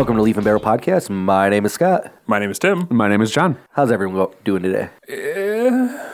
Welcome to Leaf and Barrel Podcast. My name is Scott. My name is Tim. My name is John. How's everyone doing today? Eh.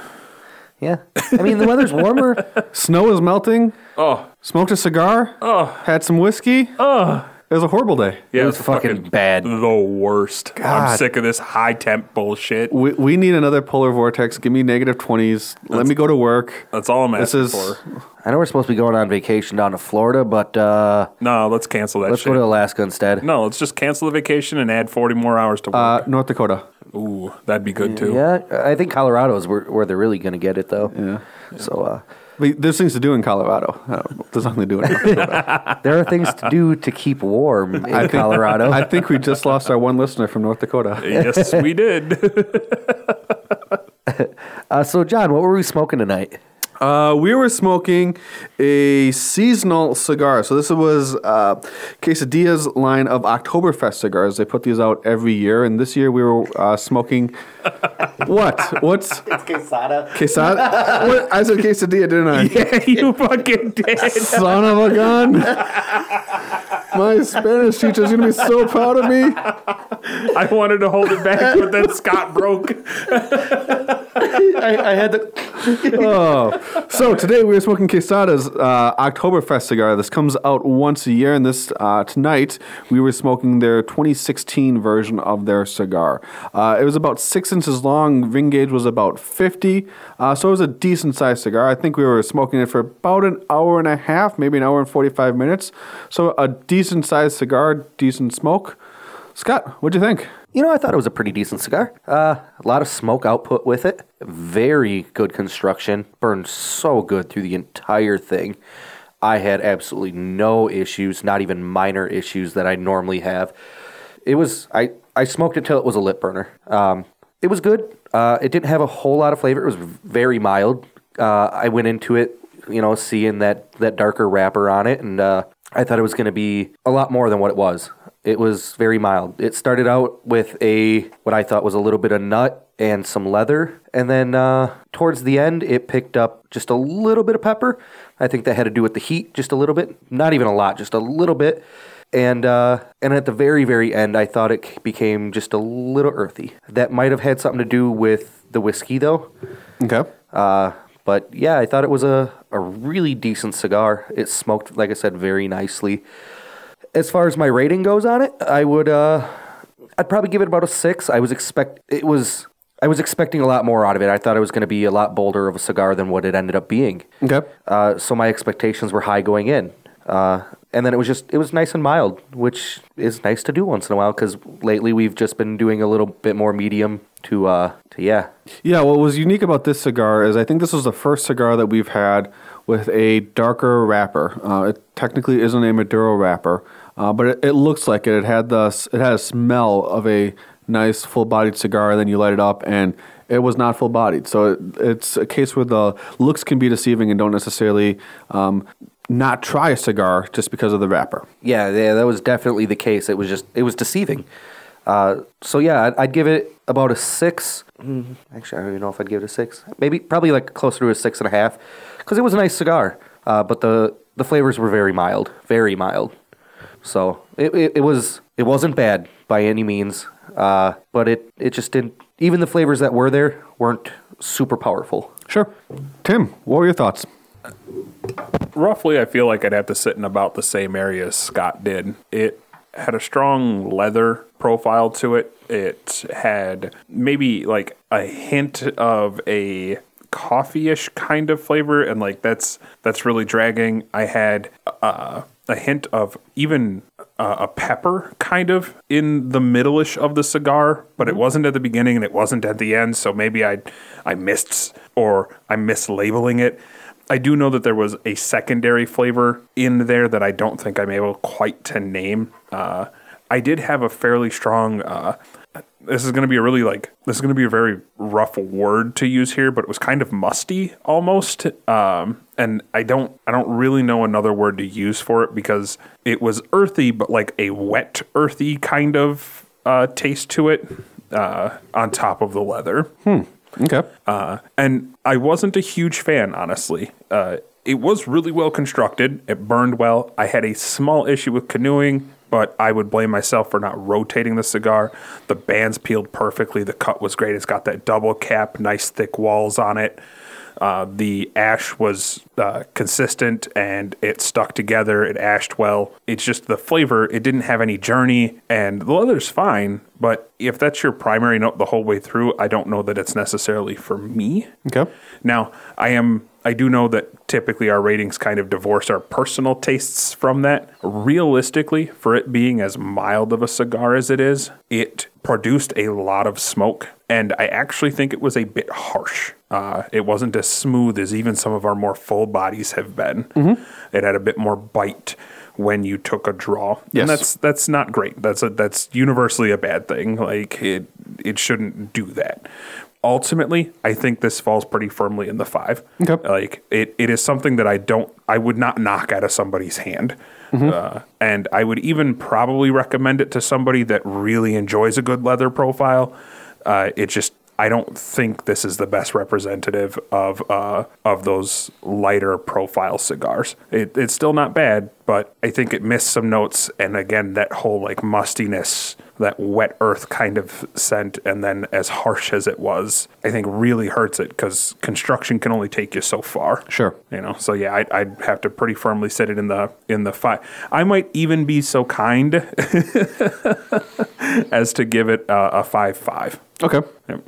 Yeah. I mean, the weather's warmer. Snow is melting. Oh, Smoked a cigar. oh, Had some whiskey. oh. It was a horrible day. Yeah, was it's fucking bad. The worst. God. I'm sick of this high temp bullshit. We, we need another polar vortex. Give me negative 20s. Let me go to work. That's all I'm This asking is. for. I know we're supposed to be going on vacation down to Florida, but uh, No, let's cancel that let's shit. go to Alaska instead. no, let's just cancel the vacation and add 40 more hours to Uh, work. North Dakota. Ooh, that'd be good too. Yeah, I think Colorado is where, where they're really going to get it, though. Yeah. So uh, But there's things to do in Colorado. I. There's nothing to do in North Dakota. there are things to do to keep warm in Colorado. I think we just lost our one listener from North Dakota. yes, we did. uh, so, John, what were we smoking tonight? Uh, we were smoking a seasonal cigar. So this was uh, Quesadilla's line of Oktoberfest cigars. They put these out every year, and this year we were uh, smoking. what? What's It's quesada. quesad? what? I said quesadilla, didn't I? yeah, you fucking did. Son of a gun! My Spanish teacher's gonna be so proud of me. I wanted to hold it back, but then Scott broke. I, I had to. Oh, so today we are smoking Quesada's uh, Oktoberfest cigar. This comes out once a year, and this uh, tonight we were smoking their 2016 version of their cigar. Uh, it was about six inches long. Ring gauge was about 50, uh, so it was a decent sized cigar. I think we were smoking it for about an hour and a half, maybe an hour and 45 minutes. So a decent sized cigar, decent smoke. Scott, what'd you think? You know, I thought it was a pretty decent cigar. Uh, a lot of smoke output with it. Very good construction. Burned so good through the entire thing. I had absolutely no issues, not even minor issues that I normally have. It was I I smoked it till it was a lip burner. Um, it was good. Uh, it didn't have a whole lot of flavor. It was very mild. Uh, I went into it, you know, seeing that that darker wrapper on it, and uh, I thought it was going to be a lot more than what it was. It was very mild. It started out with a what I thought was a little bit of nut and some leather, and then uh, towards the end, it picked up just a little bit of pepper. I think that had to do with the heat, just a little bit, not even a lot, just a little bit. And uh, and at the very very end, I thought it became just a little earthy. That might have had something to do with the whiskey, though. Okay. Uh, but yeah, I thought it was a, a really decent cigar. It smoked, like I said, very nicely. As far as my rating goes on it, I would uh, I'd probably give it about a six. I was expect it was I was expecting a lot more out of it. I thought it was going to be a lot bolder of a cigar than what it ended up being. Okay. Uh, so my expectations were high going in. Uh, and then it was just it was nice and mild, which is nice to do once in a while because lately we've just been doing a little bit more medium to uh to yeah Yeah, what was unique about this cigar is I think this was the first cigar that we've had with a darker wrapper. Uh, it technically isn't a Maduro wrapper, uh, but it, it looks like it. It had the it had a smell of a nice full-bodied cigar. Then you light it up, and it was not full-bodied. So it, it's a case where the looks can be deceiving and don't necessarily um, not try a cigar just because of the wrapper. Yeah, yeah, that was definitely the case. It was just it was deceiving. Uh, so yeah, I'd, I'd give it about a six. Mm, Actually, I don't even know if I'd give it a six. Maybe probably like closer to a six and a half, because it was a nice cigar. Uh, but the the flavors were very mild, very mild. So it, it, it was it wasn't bad by any means. Uh, but it it just didn't. Even the flavors that were there weren't super powerful. Sure. Tim, what were your thoughts? roughly, I feel like I'd have to sit in about the same area as Scott did. It had a strong leather profile to it. It had maybe like a hint of a coffee-ish kind of flavor, and like that's that's really dragging. I had uh, a hint of even uh, a pepper kind of in the middle-ish of the cigar, but it wasn't at the beginning and it wasn't at the end. So maybe I I missed or I'm mislabeling it. I do know that there was a secondary flavor in there that I don't think I'm able quite to name. Uh, I did have a fairly strong. Uh, this is going to be a really like this is going to be a very rough word to use here, but it was kind of musty almost. Um, and I don't I don't really know another word to use for it because it was earthy, but like a wet earthy kind of uh, taste to it uh, on top of the leather. Okay. Uh, and I wasn't a huge fan, honestly. Uh, it was really well constructed. It burned well. I had a small issue with canoeing, but I would blame myself for not rotating the cigar. The bands peeled perfectly. The cut was great. It's got that double cap, nice thick walls on it. Uh, the ash was uh, consistent and it stuck together. It ashed well. It's just the flavor. It didn't have any journey, and the leather's fine. But if that's your primary note the whole way through, I don't know that it's necessarily for me. Okay. Now, I am I do know that typically our ratings kind of divorce our personal tastes from that. Realistically, for it being as mild of a cigar as it is, it produced a lot of smoke, and I actually think it was a bit harsh. Uh, it wasn't as smooth as even some of our more full bodies have been. It had a bit more bite when you took a draw, Yes. and that's that's not great. That's a, that's universally a bad thing. Like it it shouldn't do that. Ultimately, I think this falls pretty firmly in the five. Okay. Like it, it is something that I don't, I would not knock out of somebody's hand. Uh, and I would even probably recommend it to somebody that really enjoys a good leather profile. Uh, it just, I don't think this is the best representative of uh, of those lighter profile cigars. It, it's still not bad, but I think it missed some notes. And again, that whole like mustiness, that wet earth kind of scent, and then as harsh as it was, I think really hurts it because construction can only take you so far. Sure. You know, so yeah, I'd, I'd have to pretty firmly sit it in the in the five. I might even be so kind as to give it a, a five five. Okay. Yep.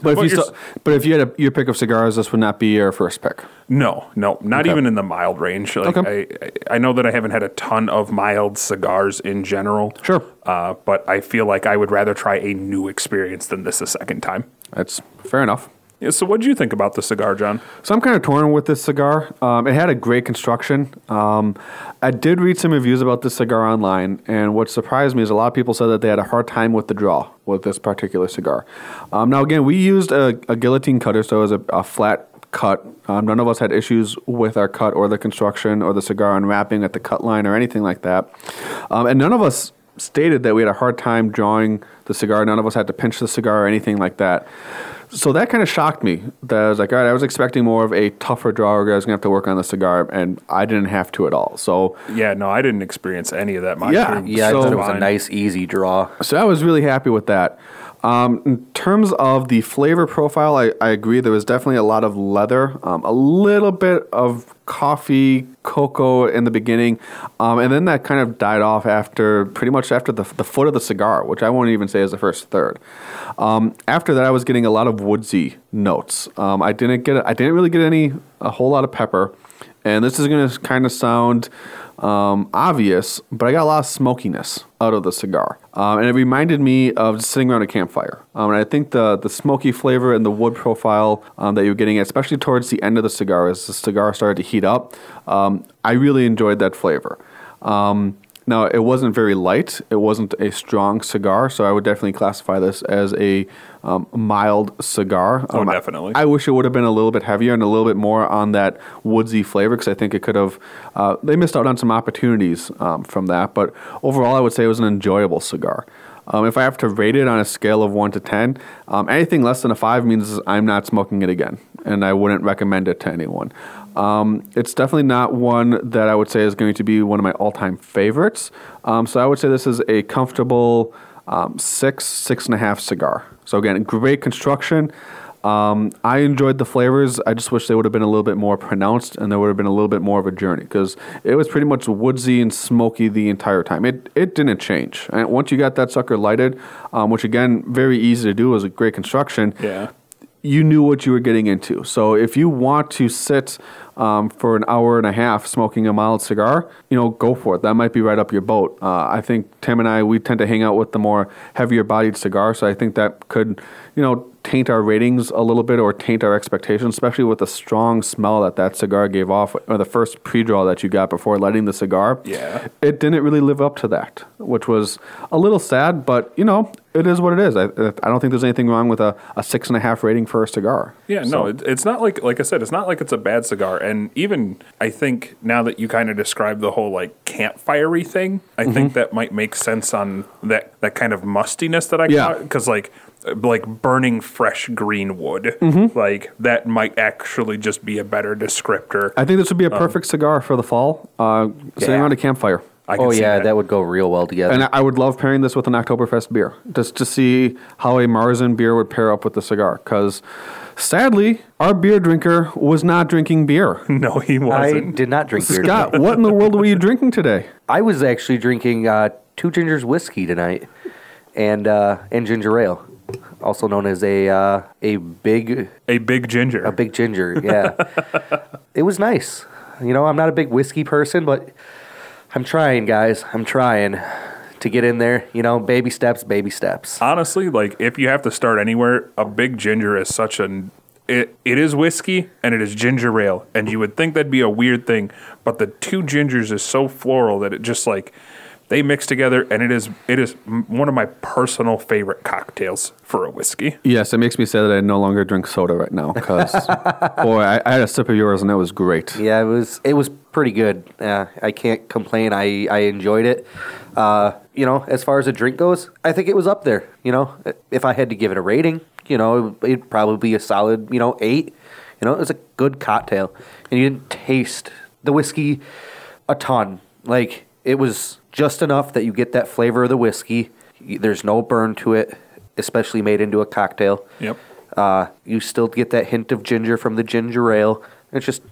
But if you still, but if you had a, your pick of cigars, this would not be your first pick. No, no, not Okay. even in the mild range. Like Okay. I, I I know that I haven't had a ton of mild cigars in general. Sure. Uh, but I feel like I would rather try a new experience than this a second time. That's fair enough. Yeah, so what do you think about the cigar, John? So I'm kind of torn with this cigar. Um, it had a great construction. Um, I did read some reviews about this cigar online, and what surprised me is a lot of people said that they had a hard time with the draw with this particular cigar. Um, now, again, we used a, a guillotine cutter, so it was a, a flat cut. Um, none of us had issues with our cut or the construction or the cigar unwrapping at the cut line or anything like that. Um, and none of us stated that we had a hard time drawing the cigar. None of us had to pinch the cigar or anything like that. So that kind of shocked me. That I was like, all right, I was expecting more of a tougher drawer. I was gonna have to work on the cigar, and I didn't have to at all. So, Yeah, no, I didn't experience any of that. My Yeah, Yeah, I So- thought it was a nice, easy draw. so I was really happy with that. Um, in terms of the flavor profile, I, I agree. There was definitely a lot of leather, um, a little bit of coffee, cocoa in the beginning, um, and then that kind of died off after pretty much after the, the foot of the cigar, which I won't even say is the first third. Um, after that, I was getting a lot of woodsy notes. Um, I didn't get I didn't really get any a whole lot of pepper, and this is going to kind of sound um, obvious, but I got a lot of smokiness out of the cigar, um, and it reminded me of sitting around a campfire. Um, and I think the the smoky flavor and the wood profile um, that you're getting, especially towards the end of the cigar, as the cigar started to heat up, um, I really enjoyed that flavor. Um, now, it wasn't very light. It wasn't a strong cigar, so I would definitely classify this as a um, mild cigar. Oh, Um, I- definitely. I wish it would have been a little bit heavier and a little bit more on that woodsy flavor because I think it could have. Uh, they missed out on some opportunities um, from that, but overall, I would say it was an enjoyable cigar. Um, if I have to rate it on a scale of one to ten, um, anything less than a five means I'm not smoking it again, and I wouldn't recommend it to anyone. Um, it's definitely not one that I would say is going to be one of my all-time favorites. Um, so I would say this is a comfortable um, six, six and a half cigar. So again, great construction. Um, I enjoyed the flavors. I just wish they would have been a little bit more pronounced and there would have been a little bit more of a journey because it was pretty much woodsy and smoky the entire time. It it didn't change. And once you got that sucker lighted, um, which again very easy to do, was a great construction Yeah. you knew what you were getting into. So if you want to sit um, for an hour and a half smoking a mild cigar, you know, go for it. That might be right up your boat. Uh, I think Tim and I we tend to hang out with the more heavier bodied cigar, so I think that could, you know, taint our ratings a little bit or taint our expectations, especially with the strong smell that that cigar gave off, or the first pre-draw that you got before lighting the cigar. Yeah. it didn't really live up to that, which was a little sad. But you know, it is what it is. I, I don't think there's anything wrong with a, a six and a half rating for a cigar. Yeah, So- no, it, it's not like like I said, it's not like it's a bad cigar. And even I think now that you kind of describe the whole like campfirey thing, I Mm-hmm. think that might make sense on that that kind of mustiness that I Yeah. got because like like burning fresh green wood, Mm-hmm. like that might actually just be a better descriptor. I think this would be a perfect cigar for the fall, uh, sitting Yeah. around a campfire. I Oh yeah, that. that would go real well together. And I- I would love pairing this with an Oktoberfest beer, just to see how a Marzen beer would pair up with the cigar. Because sadly, our beer drinker was not drinking beer. no, he wasn't. I did not drink beer. Scott, tonight. what in the world were you drinking today? I was actually drinking uh, Two Gingers whiskey tonight, and uh, and ginger ale, also known as a uh, a big A big ginger. a big ginger. Yeah, it was nice. You know, I'm not a big whiskey person, but I'm trying, guys. I'm trying to get in there. You know, baby steps, baby steps. Honestly, like if you have to start anywhere, a big ginger is such an it, it is whiskey and it is ginger ale, and you would think that'd be a weird thing, but the two gingers is so floral that it just like they mix together, and it is it is one of my personal favorite cocktails for a whiskey. Yes, it makes me sad that I no longer drink soda right now. Because boy, I, I had a sip of yours and it was great. Yeah, it was it was pretty good. Uh, I can't complain. I I enjoyed it. Uh, you know, as far as a drink goes, I think it was up there. You know, if I had to give it a rating, you know, it'd probably be a solid, you know, eight. You know, it was a good cocktail, and you didn't taste the whiskey a ton. Like it was just enough that you get that flavor of the whiskey. There's no burn to it, especially made into a cocktail. Yep. Uh, you still get that hint of ginger from the ginger ale. It's just,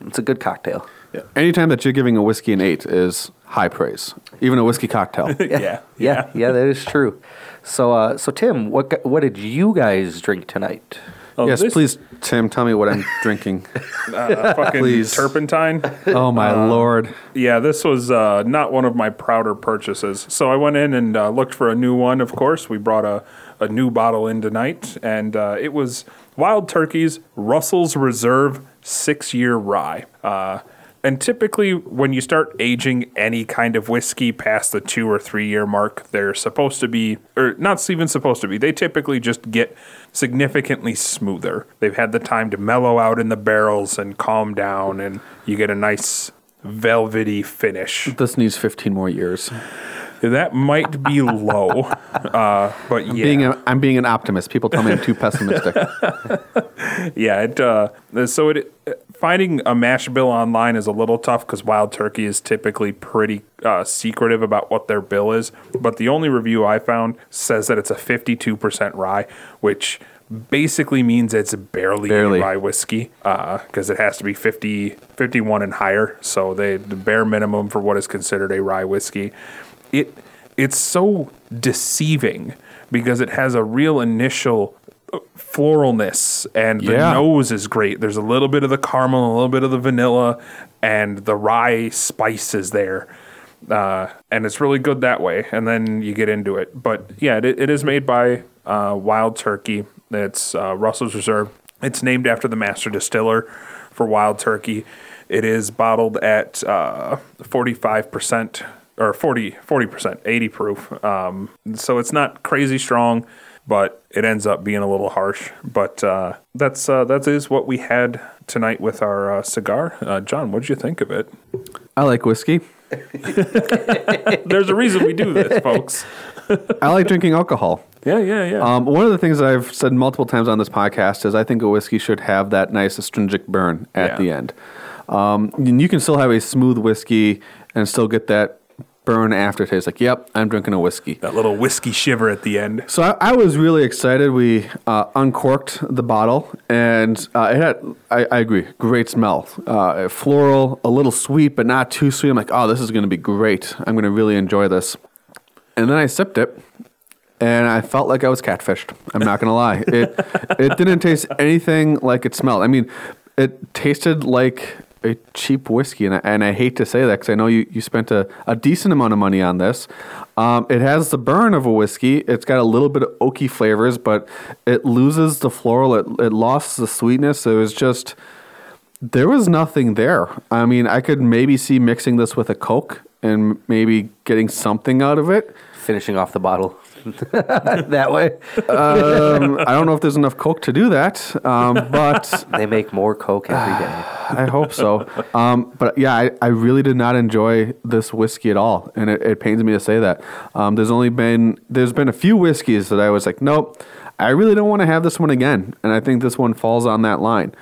it's a good cocktail. Yeah. Anytime that you're giving a whiskey an eight is high praise, even a whiskey cocktail. Yeah. yeah, yeah, that is true. So, uh, so Tim, what what did you guys drink tonight? Yes, this, please, Tim, tell me what I'm drinking. uh, fucking please. turpentine. Oh my lord! Yeah, this was uh, not one of my prouder purchases. So I went in and uh, looked for a new one, of course. We brought a, a new bottle in tonight, and uh, it was Wild Turkey's Russell's Reserve six year rye. Uh, and typically, when you start aging any kind of whiskey past the two or three year mark, they're supposed to be, or not even supposed to be, they typically just get significantly smoother. They've had the time to mellow out in the barrels and calm down, and you get a nice velvety finish. This needs 15 more years. That might be low, uh, but yeah, Being a, I'm being an optimist. People tell me I'm too pessimistic. yeah. It uh, so it finding a mash bill online is a little tough because Wild Turkey is typically pretty uh, secretive about what their bill is. But the only review I found says that it's a 52% rye, which basically means it's barely, Barely. rye whiskey because it has to be 50, 51 and higher. So they the bare minimum for what is considered a rye whiskey. It it's so deceiving because it has a real initial uh, floralness and the Yeah. nose is great. There's a little bit of the caramel, a little bit of the vanilla, and the rye spice is there. Uh, and it's really good that way. And then you get into it. But yeah, it, it is made by uh, Wild Turkey. It's uh, Russell's Reserve. It's named after the master distiller for Wild Turkey. It is bottled at uh, 45% or 40, 40%, 80 proof. Um, so it's not crazy strong, but it ends up being a little harsh. But uh, that's uh, that is what we had tonight with our uh, cigar. Uh, John, what did you think of it? I like whiskey. There's a reason we do this, folks. I like drinking alcohol. Yeah, yeah, yeah. Um, one of the things I've said multiple times on this podcast is I think a whiskey should have that nice astringent burn at Yeah. the end. Um, and you can still have a smooth whiskey and still get that burn aftertaste. Like, yep, I'm drinking a whiskey. that little whiskey shiver at the end. So I, I was really excited. We uh, uncorked the bottle, and uh, it had. I, I agree, great smell. Uh, floral, a little sweet, but not too sweet. I'm like, oh, this is going to be great. I'm going to really enjoy this. And then I sipped it, and I felt like I was catfished. I'm not going to lie. It it didn't taste anything like it smelled. I mean, it tasted like a cheap whiskey, and I, and I hate to say that because I know you, you spent a, a decent amount of money on this. Um, it has the burn of a whiskey. It's got a little bit of oaky flavors, but it loses the floral. It, it lost the sweetness. It was just there was nothing there. I mean, I could maybe see mixing this with a Coke and maybe getting something out of it. Finishing off the bottle that way. Um, I don't know if there's enough Coke to do that, um, but They make more Coke every day. I hope so. Um, but yeah, I, I really did not enjoy this whiskey at all, and it, it pains me to say that. Um, there's only been there's been a few whiskeys that I was like, nope, I really don't want to have this one again, and I think this one falls on that line.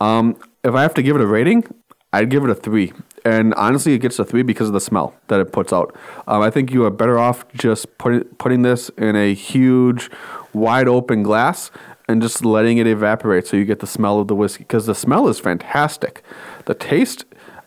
Um, if I have to give it a rating, I'd give it a three. And honestly, it gets a three because of the smell that it puts out. Um, I think you are better off just putting putting this in a huge, wide open glass and just letting it evaporate so you get the smell of the whiskey because the smell is fantastic. The taste.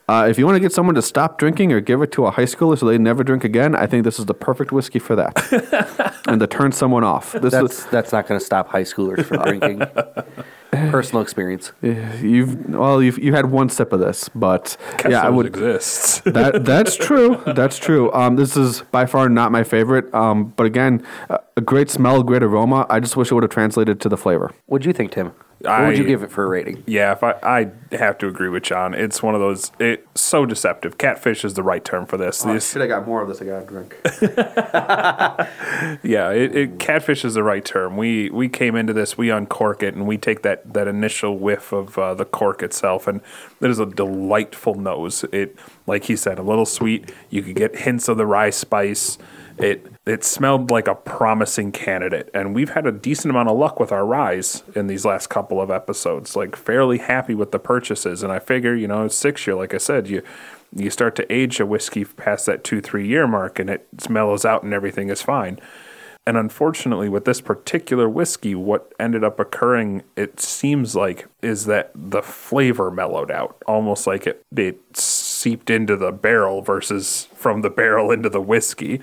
Uh, if you want to get someone to stop drinking or give it to a high schooler so they never drink again, I think this is the perfect whiskey for that. and to turn someone off. This is, That's that's not going to stop high schoolers from drinking. Personal experience. You've well, you've you had one sip of this, but yeah, I would. exists. That that's true. That's true. Um, this is by far not my favorite. Um, but again, a a great smell, great aroma. I just wish it would have translated to the flavor. What'd you think, Tim? what would you give it for a rating? Yeah, if I, I have to agree with John. It's one of those. It's so deceptive. Catfish is the right term for this. This- have got more of this. I got to drink. yeah, it, it, catfish is the right term. We we came into this, we uncork it, and we take that that initial whiff of uh, the cork itself, and it is a delightful nose. It, like he said, a little sweet. You could get hints of the rye spice. It it smelled like a promising candidate, and we've had a decent amount of luck with our ryes in these last couple of episodes. Like fairly happy with the purchases, and I figure you know it's six year. Like I said, you you start to age a whiskey past that two three year mark, and it mellows out, and everything is fine. And unfortunately, with this particular whiskey, what ended up occurring, it seems like, is that the flavor mellowed out, almost like it, it seeped into the barrel versus from the barrel into the whiskey.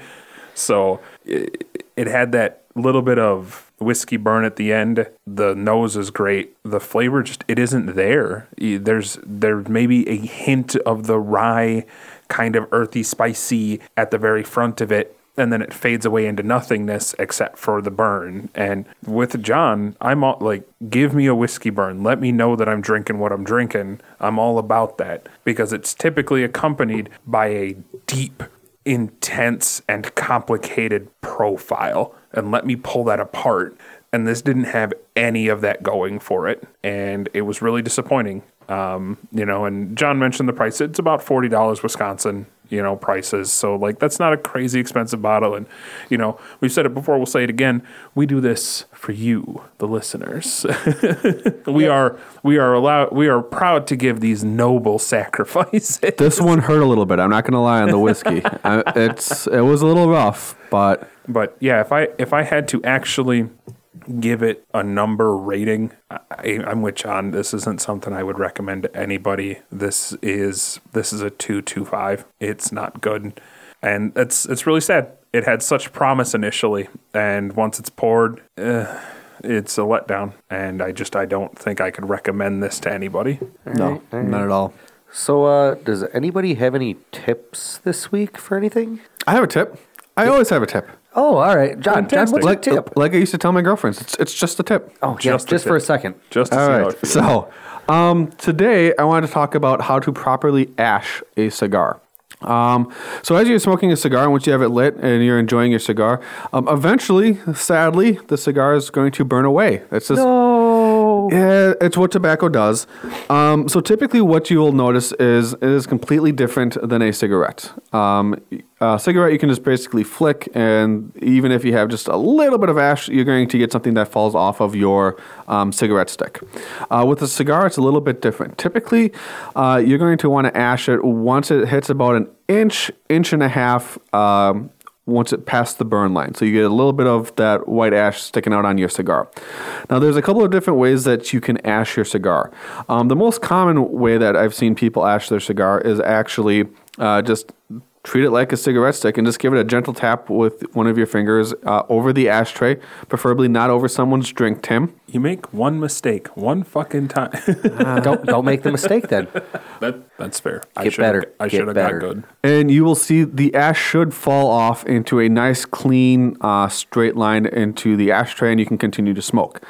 So it, it had that little bit of whiskey burn at the end. The nose is great. The flavor just it isn't there. There's there may a hint of the rye, kind of earthy, spicy at the very front of it, and then it fades away into nothingness except for the burn. And with John, I'm all like, give me a whiskey burn. Let me know that I'm drinking what I'm drinking. I'm all about that because it's typically accompanied by a deep, intense, and complicated profile. And let me pull that apart. And this didn't have any of that going for it. And it was really disappointing. Um, you know, and John mentioned the price. It's about forty dollars Wisconsin, you know, prices. So like that's not a crazy expensive bottle. And you know, we've said it before, we'll say it again. We do this for you, the listeners. we are we are allowed we are proud to give these noble sacrifices. This one hurt a little bit. I'm not going to lie on the whiskey. I, it's it was a little rough, but But yeah, if I if I had to actually give it a number rating, I, I'm with John. This isn't something I would recommend to anybody. This is this is a two two five. It's not good, and it's it's really sad. It had such promise initially, and once it's poured. Uh, it's a letdown, and I just I don't think I could recommend this to anybody. no, not at all. So, uh, does anybody have any tips this week for anything? I have a tip. I always have a tip. Oh, all right, John. John, what's your Like tip? like I used to tell my girlfriends, it's it's just a tip. Oh, yeah, Just just, a for a tip. second. Just to All see how it right. feels. So, um, today I wanted to talk about how to properly ash a cigar. Um, so, as you're smoking a cigar and once you have it lit and you're enjoying your cigar, um, eventually, sadly, the cigar is going to burn away. That's just Oh, yeah, it's what tobacco does. Um, so typically, what you will notice is it is completely different than a cigarette. Um, a cigarette you can just basically flick, and even if you have just a little bit of ash, you're going to get something that falls off of your um, cigarette stick. Uh, with a cigar, it's a little bit different. Typically, uh, you're going to want to ash it once it hits about an inch, inch and a half. Um, once it passed the burn line. So you get a little bit of that white ash sticking out on your cigar. Now, there's a couple of different ways that you can ash your cigar. Um, the most common way that I've seen people ash their cigar is actually uh, just treat it like a cigarette stick and just give it a gentle tap with one of your fingers uh, over the ashtray, preferably not over someone's drink, Tim. You make one mistake, one fucking time. don't don't make the mistake then. that that's fair. I Get should better. I Get should have got better. good. And you will see the ash should fall off into a nice, clean, uh, straight line into the ashtray, and you can continue to smoke.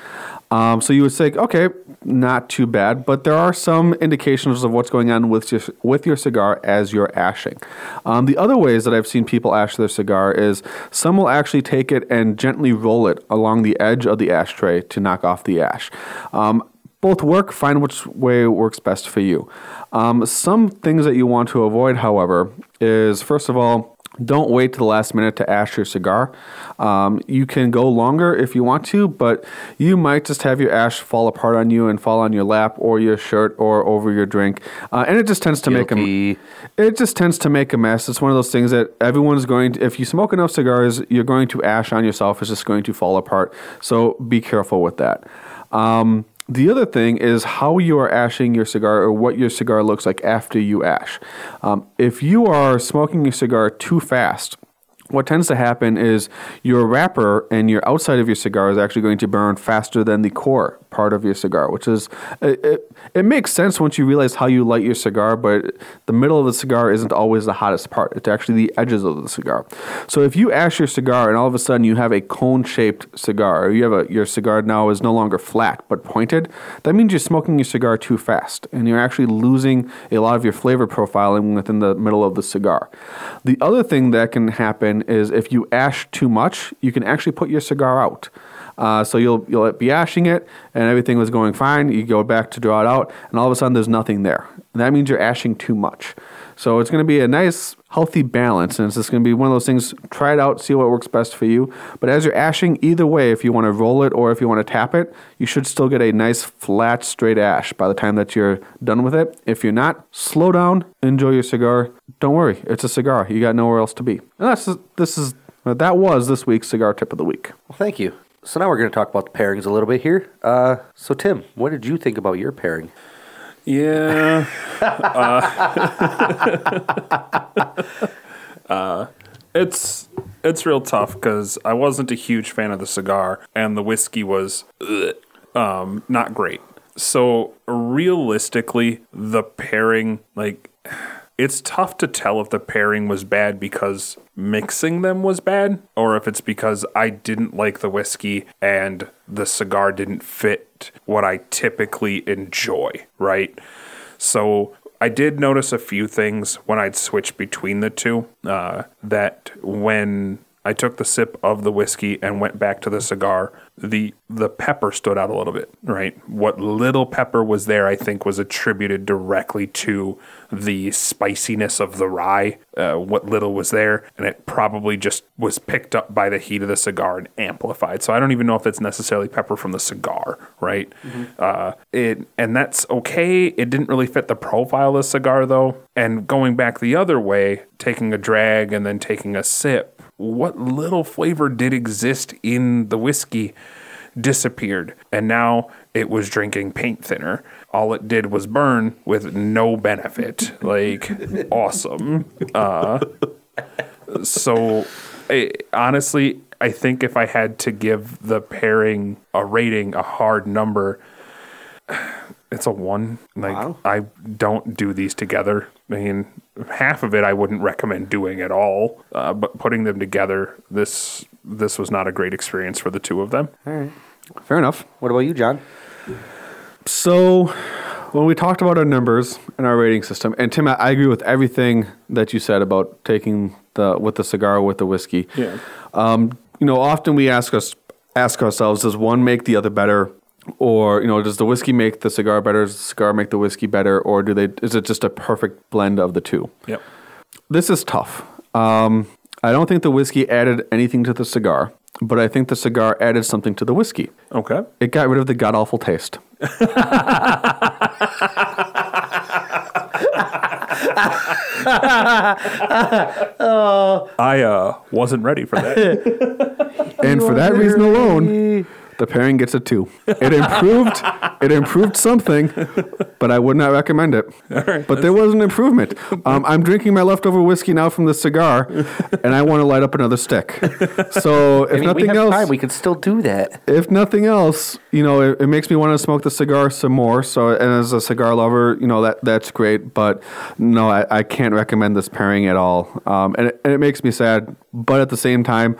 Um, so you would say, okay, not too bad, but there are some indications of what's going on with your, with your cigar as you're ashing. Um, the other ways that I've seen people ash their cigar is some will actually take it and gently roll it along the edge of the ashtray to knock off the ash. Um, both work. Find which way works best for you. Um, some things that you want to avoid, however, is first of all, don't wait to the last minute to ash your cigar. Um, you can go longer if you want to, but you might just have your ash fall apart on you and fall on your lap or your shirt or over your drink, uh, and it just tends to make Guilty. a it just tends to make a mess. It's one of those things that everyone's going to. If you smoke enough cigars, you're going to ash on yourself. It's just going to fall apart. So be careful with that. Um, the other thing is how you are ashing your cigar or what your cigar looks like after you ash. Um, if you are smoking your cigar too fast, what tends to happen is your wrapper and your outside of your cigar is actually going to burn faster than the core part of your cigar, which is it, it, it makes sense once you realize how you light your cigar, but the middle of the cigar isn't always the hottest part. It's actually the edges of the cigar. So if you ash your cigar and all of a sudden you have a cone shaped cigar, or you have a your cigar now is no longer flat but pointed, that means you're smoking your cigar too fast and you're actually losing a lot of your flavor profiling within the middle of the cigar. The other thing that can happen is if you ash too much, you can actually put your cigar out. Uh, so you'll you'll be ashing it, and everything was going fine. You go back to draw it out, and all of a sudden there's nothing there. And that means you're ashing too much. So it's going to be a nice, healthy balance, and it's just going to be one of those things. Try it out, see what works best for you. But as you're ashing, either way, if you want to roll it or if you want to tap it, you should still get a nice, flat, straight ash by the time that you're done with it. If you're not, slow down, enjoy your cigar. Don't worry, it's a cigar. You got nowhere else to be. And that's this is that was this week's cigar tip of the week. Well, thank you. So now we're going to talk about the pairings a little bit here. Uh, so Tim, what did you think about your pairing? Yeah. uh, uh, it's it's real tough because I wasn't a huge fan of the cigar, and the whiskey was ugh, um, not great. So realistically, the pairing, like, it's tough to tell if the pairing was bad because mixing them was bad, or if it's because I didn't like the whiskey and the cigar didn't fit what I typically enjoy, right? So I did notice a few things when I'd switch between the two. Uh, that when I took the sip of the whiskey and went back to the cigar, the the pepper stood out a little bit, right? What little pepper was there, I think, was attributed directly to the spiciness of the rye. Uh, what little was there, and it probably just was picked up by the heat of the cigar and amplified. So I don't even know if it's necessarily pepper from the cigar, right? Uh, it and that's okay. It didn't really fit the profile of the cigar though. And going back the other way, taking a drag and then taking a sip, what little flavor did exist in the whiskey disappeared. And now it was drinking paint thinner. All it did was burn with no benefit. Like awesome. Uh, so I, honestly i think if i had to give the pairing a rating a hard number it's a one like Wow. i don't do these together i mean half of it i wouldn't recommend doing at all uh, but putting them together this this was not a great experience for the two of them All right, Fair enough. What about you, John? So, when we talked about our numbers and our rating system, and Tim, I, I agree with everything that you said about taking the with the cigar with the whiskey. Yeah. Um, you know, often we ask us ask ourselves, does one make the other better, or you know, does the whiskey make the cigar better? Does the cigar make the whiskey better, or do they? Is it just a perfect blend of the two? yep This is tough. Um, I don't think the whiskey added anything to the cigar, but I think the cigar added something to the whiskey. okay It got rid of the god awful taste. i uh wasn't ready for that And for that reason alone, the pairing gets a two. It improved. it improved something, but I would not recommend it. but there was an improvement. Um, I'm drinking my leftover whiskey now from the cigar, and I want to light up another stick. So if I mean, nothing else, time. We could still do that. if nothing else, you know, it, it makes me want to smoke the cigar some more. So, and as a cigar lover, you know, that that's great. But no, I, I can't recommend this pairing at all. Um, and, it, and it makes me sad. But at the same time,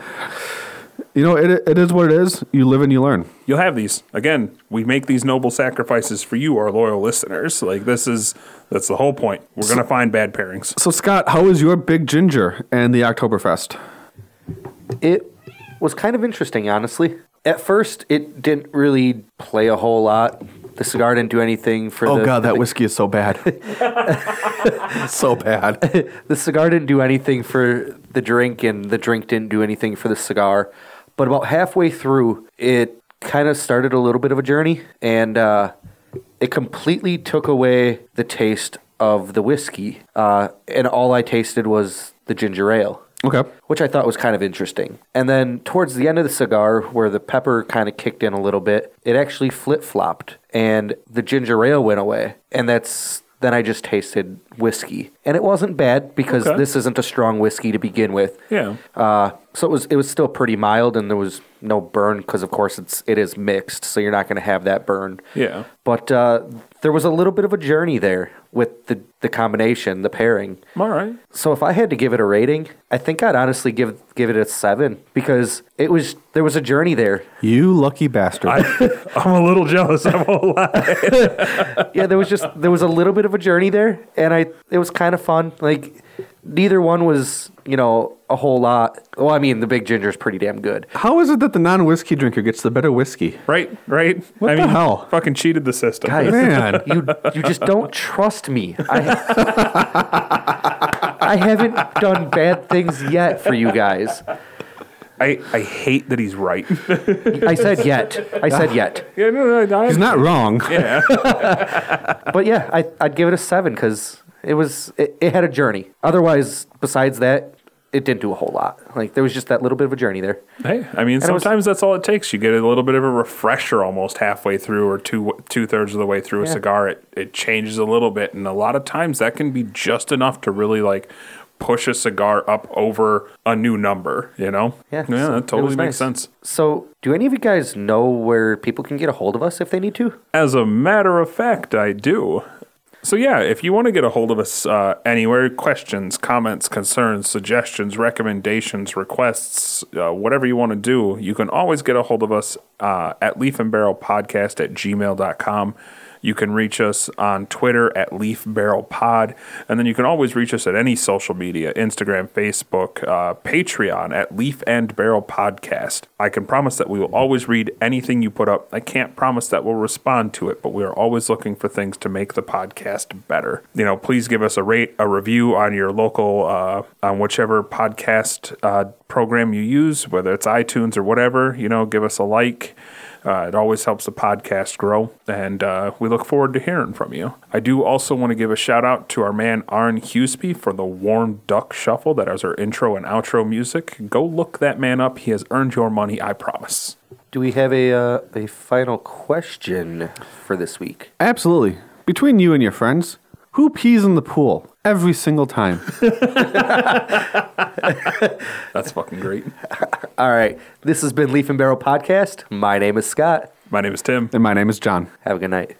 you know, it, it is what it is. You live and you learn. you'll have these again we make these noble sacrifices for you our loyal listeners like this is that's the whole point we're gonna find bad pairings So, Scott, how was your big ginger and the Oktoberfest? It was kind of interesting, honestly. At first, it didn't really play a whole lot the cigar didn't do anything for Oh the god, that the, whiskey is so bad. so bad. the cigar didn't do anything for the drink, and the drink didn't do anything for the cigar. But about halfway through, it kind of started a little bit of a journey, and uh, it completely took away the taste of the whiskey. Uh, and all I tasted was the ginger ale. Okay. which I thought was kind of interesting. And then towards the end of the cigar, where the pepper kind of kicked in a little bit, it actually flip flopped and the ginger ale went away. And that's then I just tasted whiskey. And it wasn't bad because Okay. this isn't a strong whiskey to begin with. Yeah. Uh, so it was it was still pretty mild and there was no burn because of course it's it is mixed, so you're not going to have that burn. Yeah. But uh, there was a little bit of a journey there with the the combination, the pairing. All right. So if I had to give it a rating, I think I'd honestly give give it a seven because it was there was a journey there. You lucky bastard. I, I'm a little jealous. I won't lie. Yeah, there was just there was a little bit of a journey there, and I it was kind of fun. Like neither one was you know a whole lot. Well, I mean the big ginger is pretty damn good. How is it that the non whiskey drinker gets the better whiskey? Right. Right. What I the mean, hell? Fucking cheated the system. Guys, Man. you you just don't trust me. I I haven't done bad things yet for you guys. I, I hate that he's right. I said yet. I said yet. yeah, no, no, I- He's not wrong. Yeah. But yeah, I, I'd give it a seven because it was it, it had a journey. Otherwise, besides that, it didn't do a whole lot. Like there was just that little bit of a journey there. Hey, I mean, was- sometimes that's all it takes. You get a little bit of a refresher almost halfway through or two two thirds of the way through a Yeah. cigar. It it changes a little bit, and a lot of times that can be just enough to really like push a cigar up over a new number. You know? Yeah, yeah, so that totally makes nice. sense. So, do any of you guys know where people can get a hold of us if they need to? As a matter of fact, I do. So, yeah, if you want to get a hold of us uh, anywhere, questions, comments, concerns, suggestions, recommendations, requests, uh, whatever you want to do, you can always get a hold of us uh, at Leaf and Barrel Podcast at gmail.com. You can reach us on Twitter at Leaf Barrel Pod. And then you can always reach us at any social media Instagram, Facebook, uh, Patreon at Leaf and Barrel Podcast. I can promise that we will always read anything you put up. I can't promise that we'll respond to it, but we are always looking for things to make the podcast better. You know, please give us a rate, a review on your local, uh, on whichever podcast uh, program you use, whether it's iTunes or whatever. You know, give us a like. Uh, it always helps the podcast grow, and uh, we look forward to hearing from you. I do also want to give a shout out to our man Arn Huseby for the Warm Duck Shuffle. That is our intro and outro music. Go look that man up. He has earned your money, I promise. Do we have a uh, a final question for this week? Absolutely. Between you and your friends, who pees in the pool every single time? That's fucking great. All right, this has been Leaf and Barrel Podcast. My name is Scott. My name is Tim. and my name is John. Have a good night.